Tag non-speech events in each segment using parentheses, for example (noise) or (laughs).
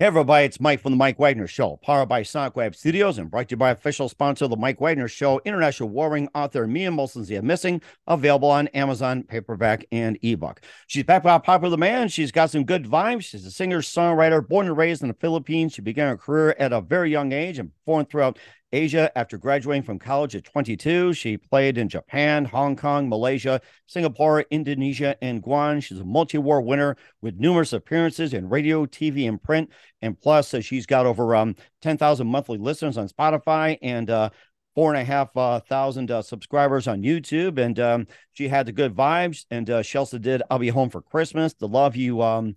Hey everybody, it's Mike from the Mike Wagner Show, powered by Sonic Web Studios and brought to you by official sponsor of the Mike Wagner Show, international warring author Mia Zia Missing, available on Amazon, paperback, and ebook. She's back by popular man. She's got some good vibes. She's a singer, songwriter, born and raised in the Philippines. She began her career at a very young age and performed throughout Asia after graduating from college at 22. She played in Japan, Hong Kong, Malaysia, Singapore, Indonesia, and Guam. She's a multi award winner with numerous appearances in radio, TV, and print. And plus, uh, she's got over um, 10,000 monthly listeners on Spotify and uh, four and a half uh, thousand uh, subscribers on YouTube. And um, she had the good vibes. And uh, did I'll Be Home for Christmas, The Love You. Um,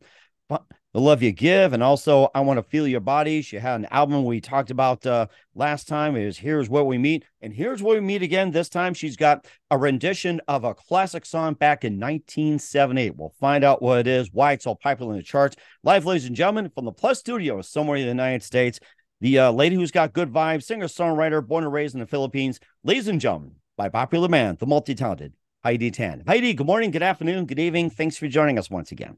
the love you give and also i want to feel your body. She had an album we talked about uh, last time. Is here's where we meet and here's where we meet again. This time she's got a rendition of a classic song back in 1978 we'll find out what it is why it's so popular in the charts. Live ladies and gentlemen from the plus studios somewhere in the united states the uh, lady who's got good vibes singer songwriter born and raised in the philippines. Ladies and gentlemen by popular man the multi-talented heidi tann. Heidi good morning good afternoon good evening. Thanks for joining us once again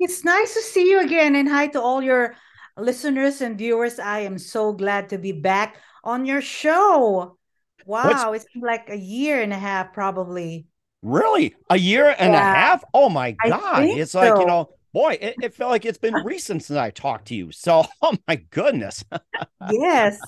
it's nice to see you again, and hi to all your listeners and viewers. I am so glad to be back on your show. Wow, What's... it's like a year and a half, probably. Really, a year and yeah. a half? Oh my god! It's so. like you know, boy, it, it, felt like it's been (laughs) recent since I talked to you. So, (laughs) oh my goodness. (laughs) yes.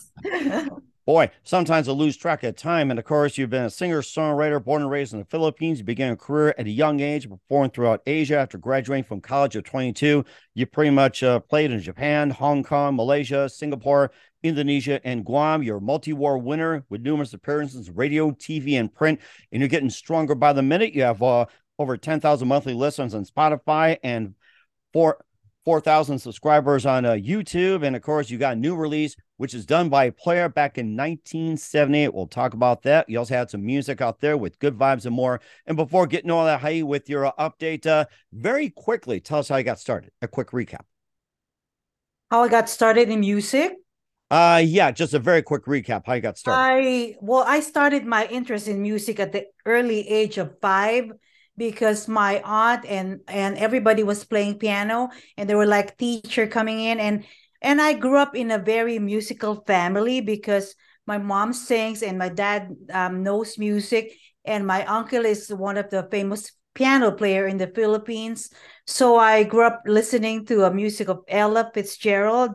Boy, sometimes I lose track of time. And of course, you've been a singer songwriter born and raised in the Philippines. You began a career at a young age, performing throughout Asia after graduating from college at 22. You pretty much uh, played in Japan, Hong Kong, Malaysia, Singapore, Indonesia, and Guam. You're a multi war winner with numerous appearances radio, TV, and print. And you're getting stronger by the minute. You have uh, over 10,000 monthly listeners on Spotify and four. 4,000 subscribers on uh, YouTube. And of course, you got a new release, which is done by a player back in 1978. We'll talk about that. You also had some music out there with good vibes and more. And before getting all that, hey, with your uh, update, uh, very quickly, tell us how you got started. A quick recap. How I got started in music? Uh yeah, just a very quick recap how you got started. I well, I started my interest in music at the early age of five because my aunt and and everybody was playing piano and there were like teacher coming in and and I grew up in a very musical family because my mom sings and my dad um, knows music and my uncle is one of the famous piano player in the Philippines. So I grew up listening to a music of Ella Fitzgerald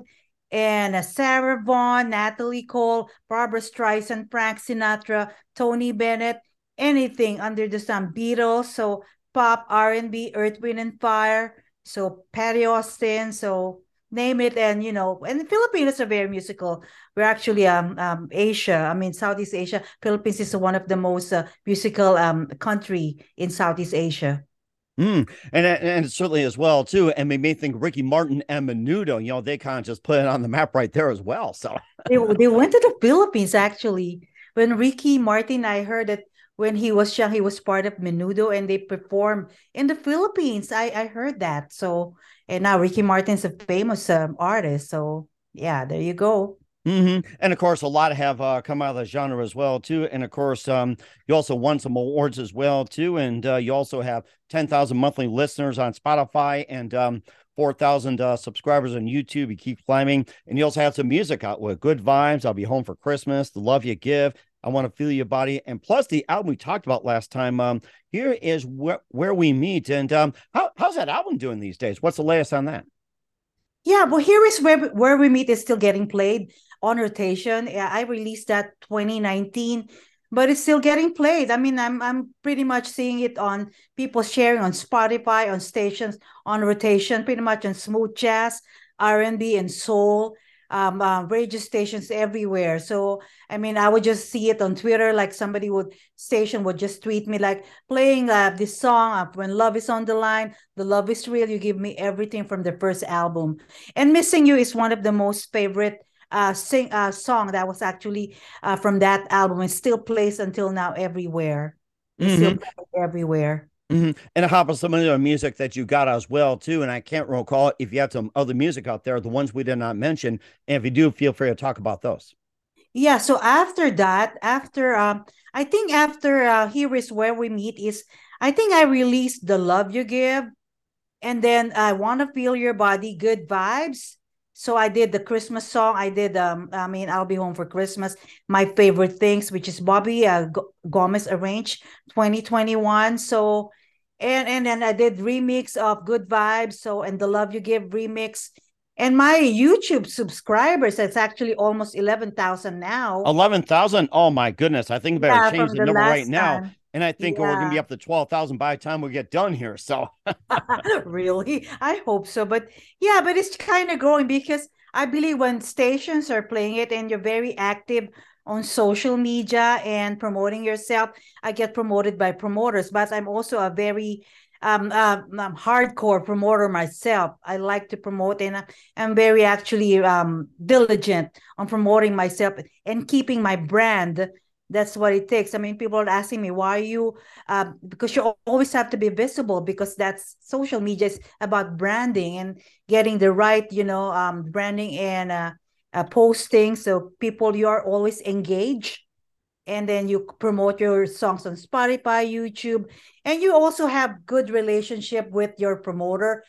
and uh, Sarah Vaughan, Natalie Cole, Barbra Streisand, Frank Sinatra, Tony Bennett, anything under the sun, Beatles, so pop, R&B, Earth, Wind and Fire, so Patti Austin, so name it. And you know and the philippines are very musical. We're actually um, um asia i mean southeast asia. Philippines is one of the most uh, musical um country in southeast asia. Mm, and and certainly as well too, and we may think Ricky Martin and Menudo, you know, they kind of just put it on the map right there as well. So. They, they went to the Philippines actually. When Ricky Martin, I heard that when he was young, he was part of Menudo and they performed in the Philippines. I, I heard that. So, and now Ricky Martin's a famous um, artist. So, yeah, there you go. Mm-hmm. And of course, a lot have uh, come out of the genre as well too. And of course, um, you also won some awards as well too. And uh, you also have ten thousand monthly listeners on Spotify and um, 4,000 uh, subscribers on YouTube. You keep climbing. And you also have some music out with Good Vibes. I'll be home for Christmas. The Love You Give. I want to feel your body. And plus the album we talked about last time. Um, here is where, where we meet. And um, how, how's that album doing these days? What's the latest on that? Yeah, well, here is where where we meet is still getting played on rotation. I released that 2019 but it's still getting played. I mean, I'm I'm pretty much seeing it on people sharing on Spotify, on stations, on rotation, pretty much on smooth jazz, R and B, and soul, um, uh, radio stations everywhere. So I mean, I would just see it on Twitter, like somebody would station would just tweet me like playing uh, this song uh, when love is on the line, the love is real. You give me everything from the first album, and missing you is one of the most favorite uh, sing uh, song that was actually uh, from that album and still plays until now everywhere. Mm-hmm. Still everywhere. Mm-hmm. And about some of the other music that you got as well too? And I can't recall if you have some other music out there, the ones we did not mention. And if you do, feel free to talk about those. Yeah. So after that, after um, I think after uh, here is where we meet is I think I released the love you give, and then I want to feel your body, good vibes, so I did the Christmas song. I did um I mean I'll be home for Christmas. My favorite things, which is Bobby uh, Gomez arranged 2021. So and and then I did remix of Good Vibes. So and the Love You Give remix. And my YouTube subscribers, it's actually almost 11,000 now. 11,000? Oh my goodness. I think I better yeah, change the, the number right time. now. And I think yeah. we're going to be up to 12,000 by the time we get done here. So, (laughs) (laughs) really? I hope so. But yeah, but it's kind of growing because I believe when stations are playing it and you're very active on social media and promoting yourself, I get promoted by promoters. But I'm also a very um, uh, um, hardcore promoter myself. I like to promote, and I'm very actually um, diligent on promoting myself and keeping my brand that's what it takes. I mean people are asking me why you uh, because you always have to be visible because that's social media is about branding and getting the right you know um, branding and uh, uh, posting. So people you are always engaged. And then you promote your songs on spotify youtube. And you also have good relationship with your promoter.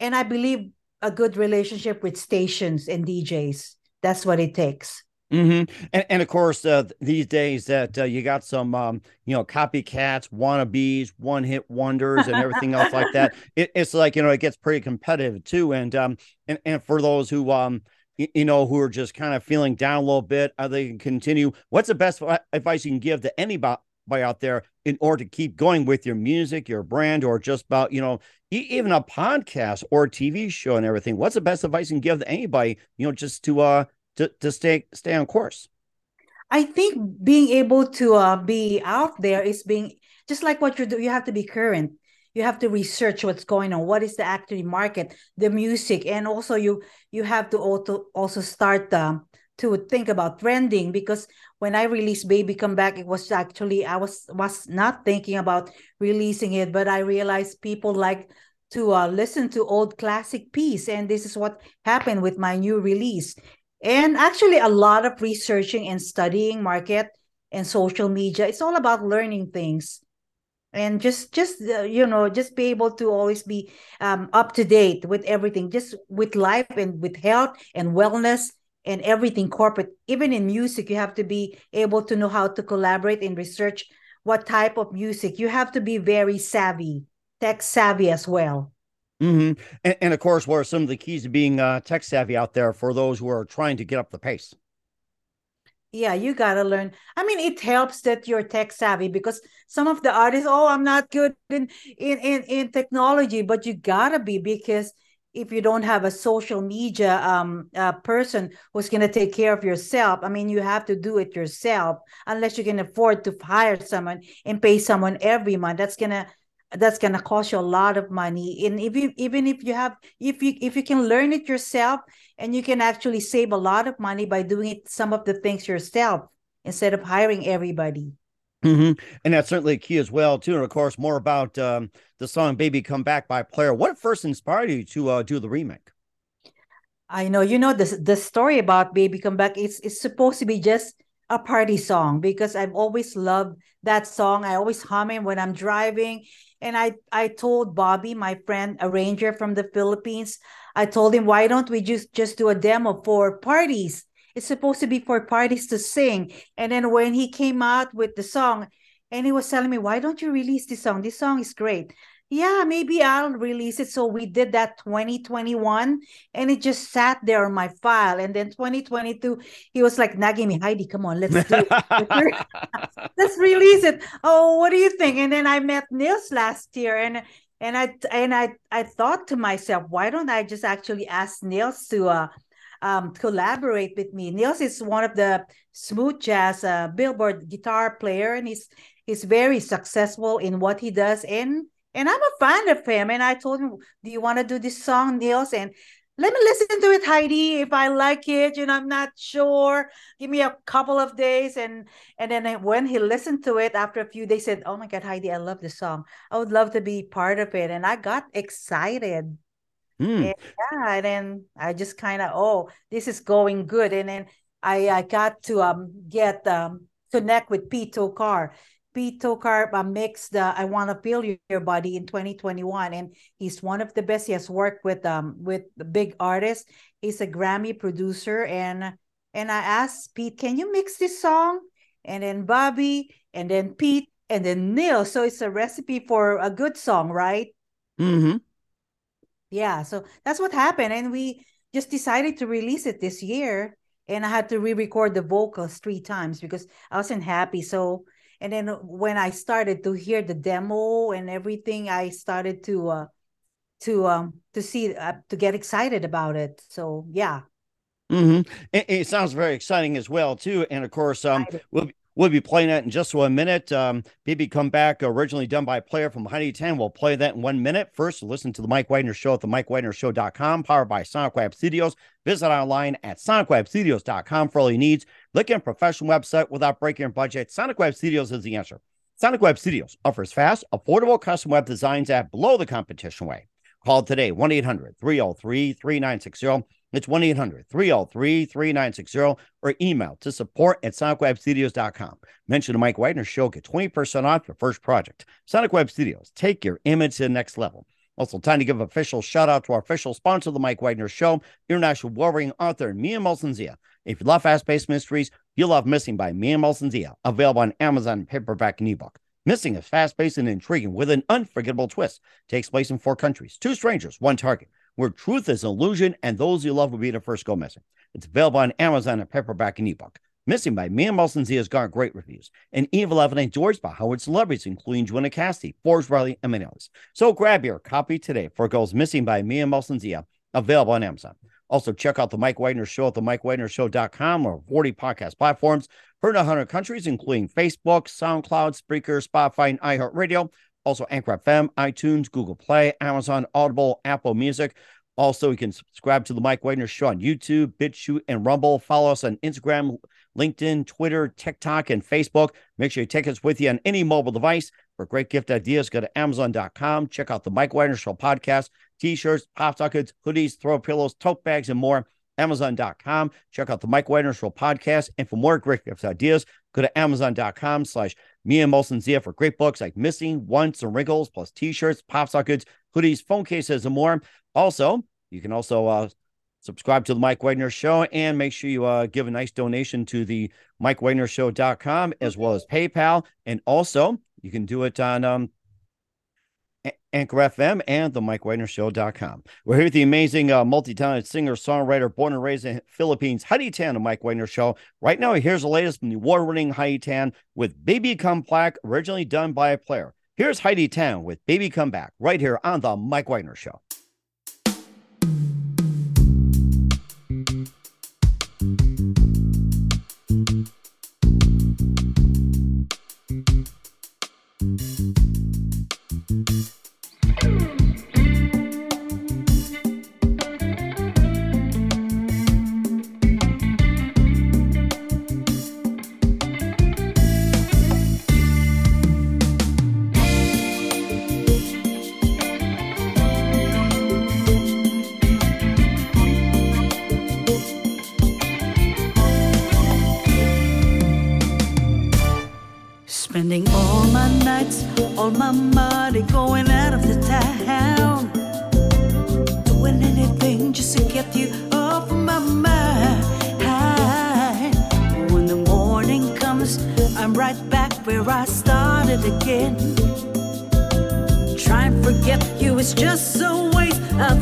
And i believe a good relationship with stations and djs that's what it takes Mm-hmm. And, and of course, uh, these days that uh, you got some, um, you know, copycats, wannabes, one hit wonders, and everything else like that. (laughs) It, it's like you know, it gets pretty competitive too. And um, and and for those who um, you, you know, who are just kind of feeling down a little bit, are they can continue? What's the best advice you can give to anybody out there in order to keep going with your music, your brand, or just about you know, even a podcast or a TV show and everything? What's the best advice you can give to anybody? You know, just to uh to, to stay stay on course? I think being able to uh, be out there is being just like what you do. You have to be current. You have to research what's going on. What is the actual market, the music, and also you you have to also also start um, to think about trending because when I released Baby Come Back, it was actually I was was not thinking about releasing it, but I realized people like to uh, listen to old classic piece, and this is what happened with my new release and actually a lot of researching and studying market and social media it's all about learning things. And just just uh, you know just be able to always be um, up to date with everything just with life and with health and wellness and everything corporate. Even in music you have to be able to know how to collaborate and research what type of music. You have to be very savvy tech savvy as well Mm-hmm. And, and, of course, what are some of the keys to being uh, tech savvy out there for those who are trying to get up the pace? Yeah, you gotta learn. I mean, it helps that you're tech savvy because some of the artists, oh, I'm not good in in in, in technology, but you gotta be because if you don't have a social media um uh, person who's gonna take care of yourself, I mean, you have to do it yourself unless you can afford to hire someone and pay someone every month. That's gonna that's going to cost you a lot of money and if you even if you have if you if you can learn it yourself and you can actually save a lot of money by doing it some of the things yourself instead of hiring everybody mm-hmm. and that's certainly a key as well too and of course more about um, the song baby come back by player what first inspired you to uh, do the remake i know you know the, the story about baby come back it's, it's supposed to be just a party song because I've always loved that song. I always hum it when I'm driving. And I, I told Bobby, my friend, arranger from the Philippines, I told him, why don't we just, just do a demo for parties? It's supposed to be for parties to sing. And then when he came out with the song, and he was telling me, why don't you release this song? This song is great yeah, maybe I'll release it. So we did that 2021 and it just sat there on my file. And then 2022, he was like nagging me, Heidi, come on, let's do it. (laughs) let's release it. Oh, what do you think? And then I met Nils last year and and I and I I thought to myself, why don't I just actually ask Nils to uh um collaborate with me? Nils is one of the smooth jazz uh, billboard guitar player and he's he's very successful in what he does and and I'm a fan of him. And I told him, Do you want to do this song, Nils? And let me listen to it, Heidi. If I like it, you know, I'm not sure. Give me a couple of days. And and then when he listened to it after a few days, said, Oh my God, Heidi, I love this song. I would love to be part of it. And I got excited. Mm. And yeah, and then I just kind of, oh, this is going good. And then I I got to um get um connect with Pete Tokar Pete Tokar uh, mixed the I Want to Feel Your Body in 2021. And he's one of the best. He has worked with um with big artists. He's a Grammy producer. And and I asked Pete, can you mix this song? And then Bobby, and then Pete, and then Neil. So it's a recipe for a good song, right? Mm-hmm. Yeah. So that's what happened. And we just decided to release it this year. And I had to re-record the vocals three times because I wasn't happy. So and then when i started to hear the demo and everything i started to uh to um to see uh, to get excited about it so yeah mm-hmm. it, it, sounds very exciting as well too and of course um we'll We'll be playing that in just one minute. Um, Baby Come Back, originally done by a player from Heidi Tann. We'll play that in one minute. First, listen to the Mike Wagner Show at the MikeWagnerShow.com, powered by Sonic Web Studios. Visit online at SonicWebStudios.com for all your needs. Look a professional website without breaking your budget. Sonic Web Studios is the answer. Sonic Web Studios offers fast, affordable custom web designs at below the competition way. Call today 1 800 303 3960 it's 1 800 303 3960 or email to support at sonicwebstudios.com. Mention the Mike Wagner Show, get 20% off your first project. Sonic Web Studios, take your image to the next level. Also, time to give official shout out to our official sponsor the Mike Wagner Show, international warring author Mia Molson Zia. If you love fast paced mysteries, you'll love Missing by Mia Molson available on Amazon paperback and ebook. Missing is fast paced and intriguing with an unforgettable twist. Takes place in four countries, two strangers, one target where truth is illusion and those you love will be the first to go missing. It's available on Amazon and paperback and ebook. Missing by Mia Molson has garnered great reviews. And Evil Evidence George by Howard celebrities, including Joanna Cassidy, Forbes Riley, and many others. So grab your copy today for Goes Missing by Mia Molson available on Amazon. Also, check out the Mike Wagner Show at the MikeWagnerShow.com or 40 podcast platforms. Heard in 100 countries, including Facebook, SoundCloud, Spreaker, Spotify, and iHeartRadio. Also, Anchor FM, iTunes, Google Play, Amazon, Audible, Apple Music. Also, you can subscribe to the Mike Wagner Show on YouTube, BitChute, and Rumble. Follow us on Instagram, LinkedIn, Twitter, TikTok, and Facebook. Make sure you take us with you on any mobile device. For great gift ideas, go to Amazon.com. Check out the Mike Wagner Show podcast, t-shirts, pop sockets, hoodies, throw pillows, tote bags, and more. Amazon.com. Check out the Mike Wagner Show podcast. And for more great gift ideas, go to Amazon.com slash Mia Molson Zia for great books like Missing, Once, and Wrinkles, plus t-shirts, pop sockets, hoodies, phone cases, and more. Also, you can also uh, subscribe to the Mike Wagner Show and make sure you uh, give a nice donation to the MikeWagnerShow.com as well as PayPal. And also, you can do it on um, Anchor FM and the MikeWagnerShow.com. We're here with the amazing uh, multi-talented singer-songwriter, born and raised in the Philippines, Heidi Tann, the Mike Wagner Show. Right now, here's the latest from the award-winning Heidi Tann with Baby Come Back, originally done by a player. Here's Heidi Tann with Baby Come Back, right here on the Mike Wagner Show. Spending all my nights, all my money going out of the town. Doing anything just to get you off my mind. When the morning comes, I'm right back where I started again. Try and forget you, it's just a waste of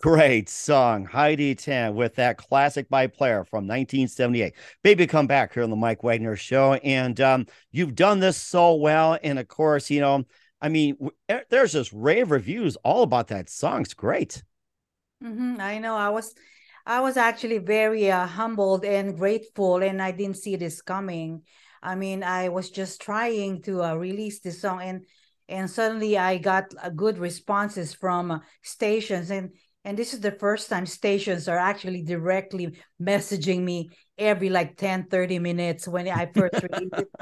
Great song, Heidi Tann with that classic by Player from 1978. Baby, come back here on the Mike Wagner Show, and um, you've done this so well. And of course, you know, I mean, there's just rave reviews all about that song. It's great. Mhm, I know. I was, I was actually very uh, humbled and grateful, and I didn't see this coming. I mean, I was just trying to uh, release this song, and and suddenly I got uh, good responses from uh, stations, and and this is the first time stations are actually directly messaging me every like 10 30 minutes when i first it. (laughs)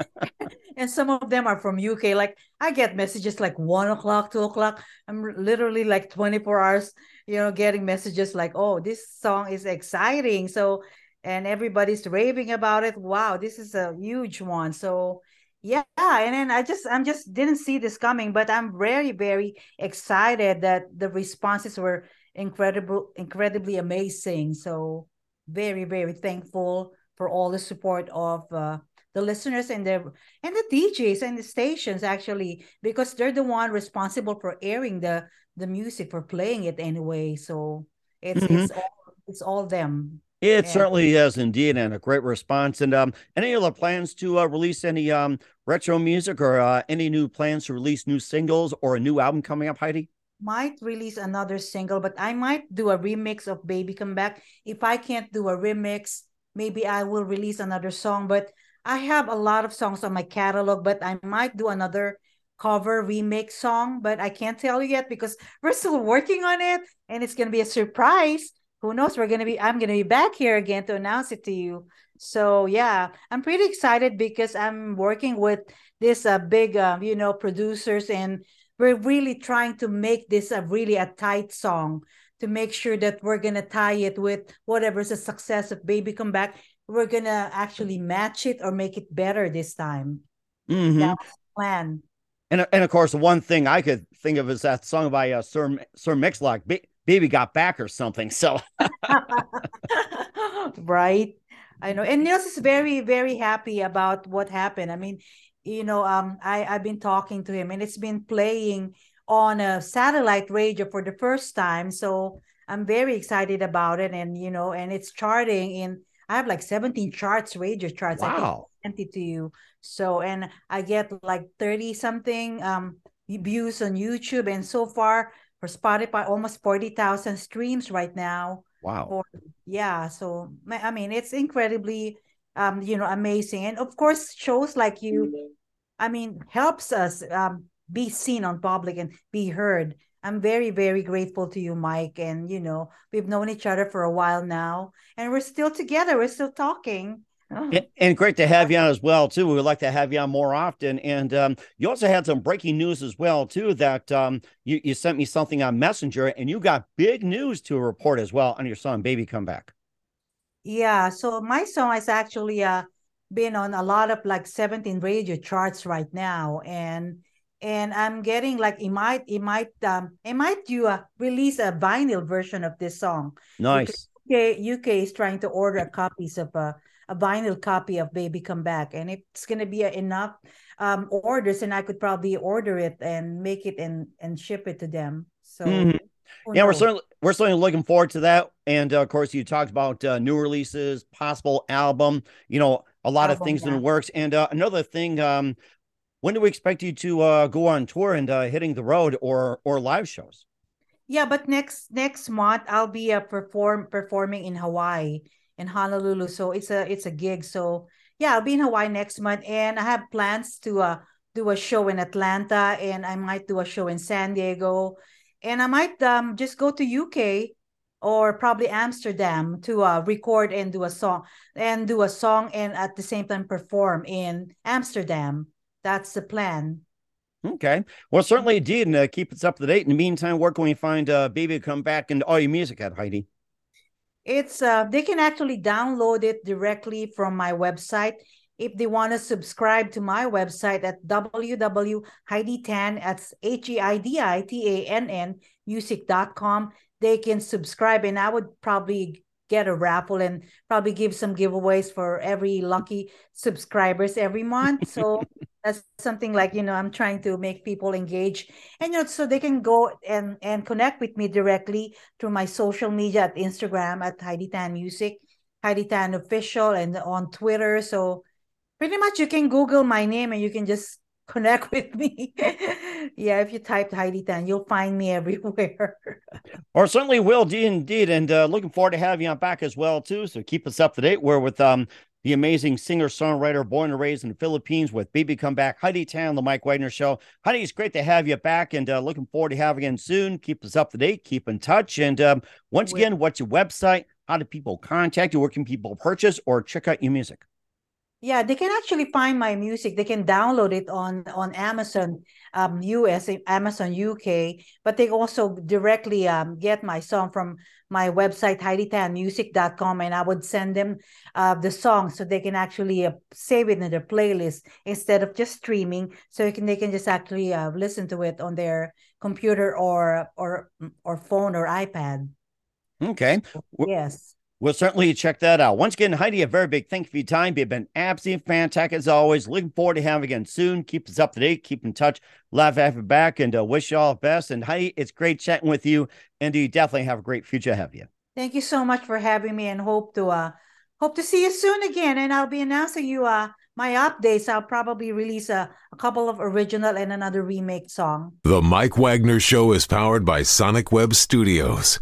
And some of them are from uk like i get messages like one o'clock two o'clock. I'm literally like 24 hours you know getting messages like oh this song is exciting. So and everybody's raving about it. Wow this is a huge one. So yeah and then i just i'm just didn't see this coming but i'm very very excited that the responses were incredible incredibly amazing so very very thankful for all the support of uh, the listeners and the and the DJs and the stations actually because they're the one responsible for airing the the music for playing it anyway so it's Mhm. it's all it's all them It Yeah. certainly is indeed, and a great response. And um, any other plans to uh, release any um retro music or uh, any new plans to release new singles or a new album coming up, Heidi? Might release another single, but I might do a remix of Baby Come Back. If I can't do a remix, maybe I will release another song. But I have a lot of songs on my catalog, but I might do another cover remix song, but I can't tell you yet because (laughs) we're still working on it and it's gonna be a surprise. Who knows? We're gonna be I'm gonna be back here again to announce it to you. So yeah, I'm pretty excited because I'm working with this uh, big uh, you know producers and we're really trying to make this a really a tight song to make sure that we're gonna tie it with whatever's the success of Baby Come Back. We're gonna actually match it or make it better this time. Mhm. That was the plan. And and of course, one thing I could think of is that song by uh, Sir Sir Mix-a-Lot, ba- "Baby Got Back" or something. So (laughs) (laughs) right i know and nils is very very happy about what happened i mean you know um i i've been talking to him and it's been playing on a satellite radio for the first time. So i'm very excited about it and you know and it's charting in i have like 17 charts radio charts I wow, send it to you. So and i get like 30 something um views on youtube and so far for spotify almost 40000 streams right now wow. yeah so i mean it's incredibly um you know amazing and of course shows like you i mean helps us um be seen on public and be heard i'm very very grateful to you mike and you know we've known each other for a while now and we're still together we're still talking Oh, And, and great to have you on as well too. We would like to have you on more often. And um, you also had some breaking news as well too. That um, you you sent me something on Messenger, and you got big news to report as well on your song "Baby Come Back." Yeah so my song has actually uh been on a lot of like 17 radio charts right now and and i'm getting like it might it might um it might do a release a vinyl version of this song Nice. UK, UK is trying to order copies of a, a vinyl copy of Baby Come Back, and it's gonna be enough um, orders, and I could probably order it and make it and and ship it to them. So Mhm. Yeah, we're certainly we're certainly looking forward to that. And uh, of course, you talked about uh, new releases, possible album. You know, a lot of Album, things in the works. And uh, another thing, um, when do we expect you to uh, go on tour and uh, hitting the road or or live shows? Yeah, but next next month I'll be uh, perform performing in Hawaii in Honolulu. So it's a it's a gig. So yeah, I'll be in Hawaii next month, and I have plans to uh do a show in Atlanta, and I might do a show in San Diego, and I might um just go to UK or probably Amsterdam to uh record and do a song and do a song and at the same time perform in Amsterdam. That's the plan. Okay. Well, certainly indeed. And uh, keep us up to date. In the meantime, where can we find uh, Baby Come Back and all your music at, Heidi? It's uh they can actually download it directly from my website if they want to subscribe to my website at www.heiditann that's h-e-i-d-i-t-a-n-n music.com they can subscribe and I would probably get a raffle and probably give some giveaways for every lucky subscribers every month. So (laughs) that's something like you know i'm trying to make people engage. And you know so they can go and and connect with me directly through my social media at instagram at heidi tann music heidi tann official and on twitter. So pretty much you can google my name and you can just (laughs) connect with me (laughs) yeah if you type heidi tann you'll find me (laughs) everywhere Or certainly will, indeed, indeed. And uh, looking forward to having you on back as well, too. So keep us up to date. We're with um, the amazing singer songwriter born and raised in the Philippines with Baby Come Back, Heidi Tann, the Mike Wagner Show. Heidi, it's great to have you back and uh, looking forward to having you again soon. Keep us up to date, keep in touch. And um, once again, what's your website? How do people contact you? Where can people purchase or check out your music? Yeah, they can actually find my music. They can download it on on Amazon um US, Amazon UK, but they also directly um get my song from my website HeidiTannMusic.com and I would send them uh the song so they can actually uh, save it in their playlist instead of just streaming so you can they can just actually uh, listen to it on their computer or or or phone or iPad. Okay. Yes. We'll certainly check that out. Once again, Heidi, a very big thank you for your time. You've been absolutely fantastic as always. Looking forward to having you again soon. Keep us up to date. Keep in touch. Love to have you back and uh, wish you all the best. And Heidi, it's great chatting with you. And you definitely have a great future ahead of you. Thank you so much for having me and hope to uh hope to see you soon again. And I'll be announcing you uh my updates. I'll probably release a, a couple of original and another remake song. The Mike Wagner Show is powered by Sonic Web Studios.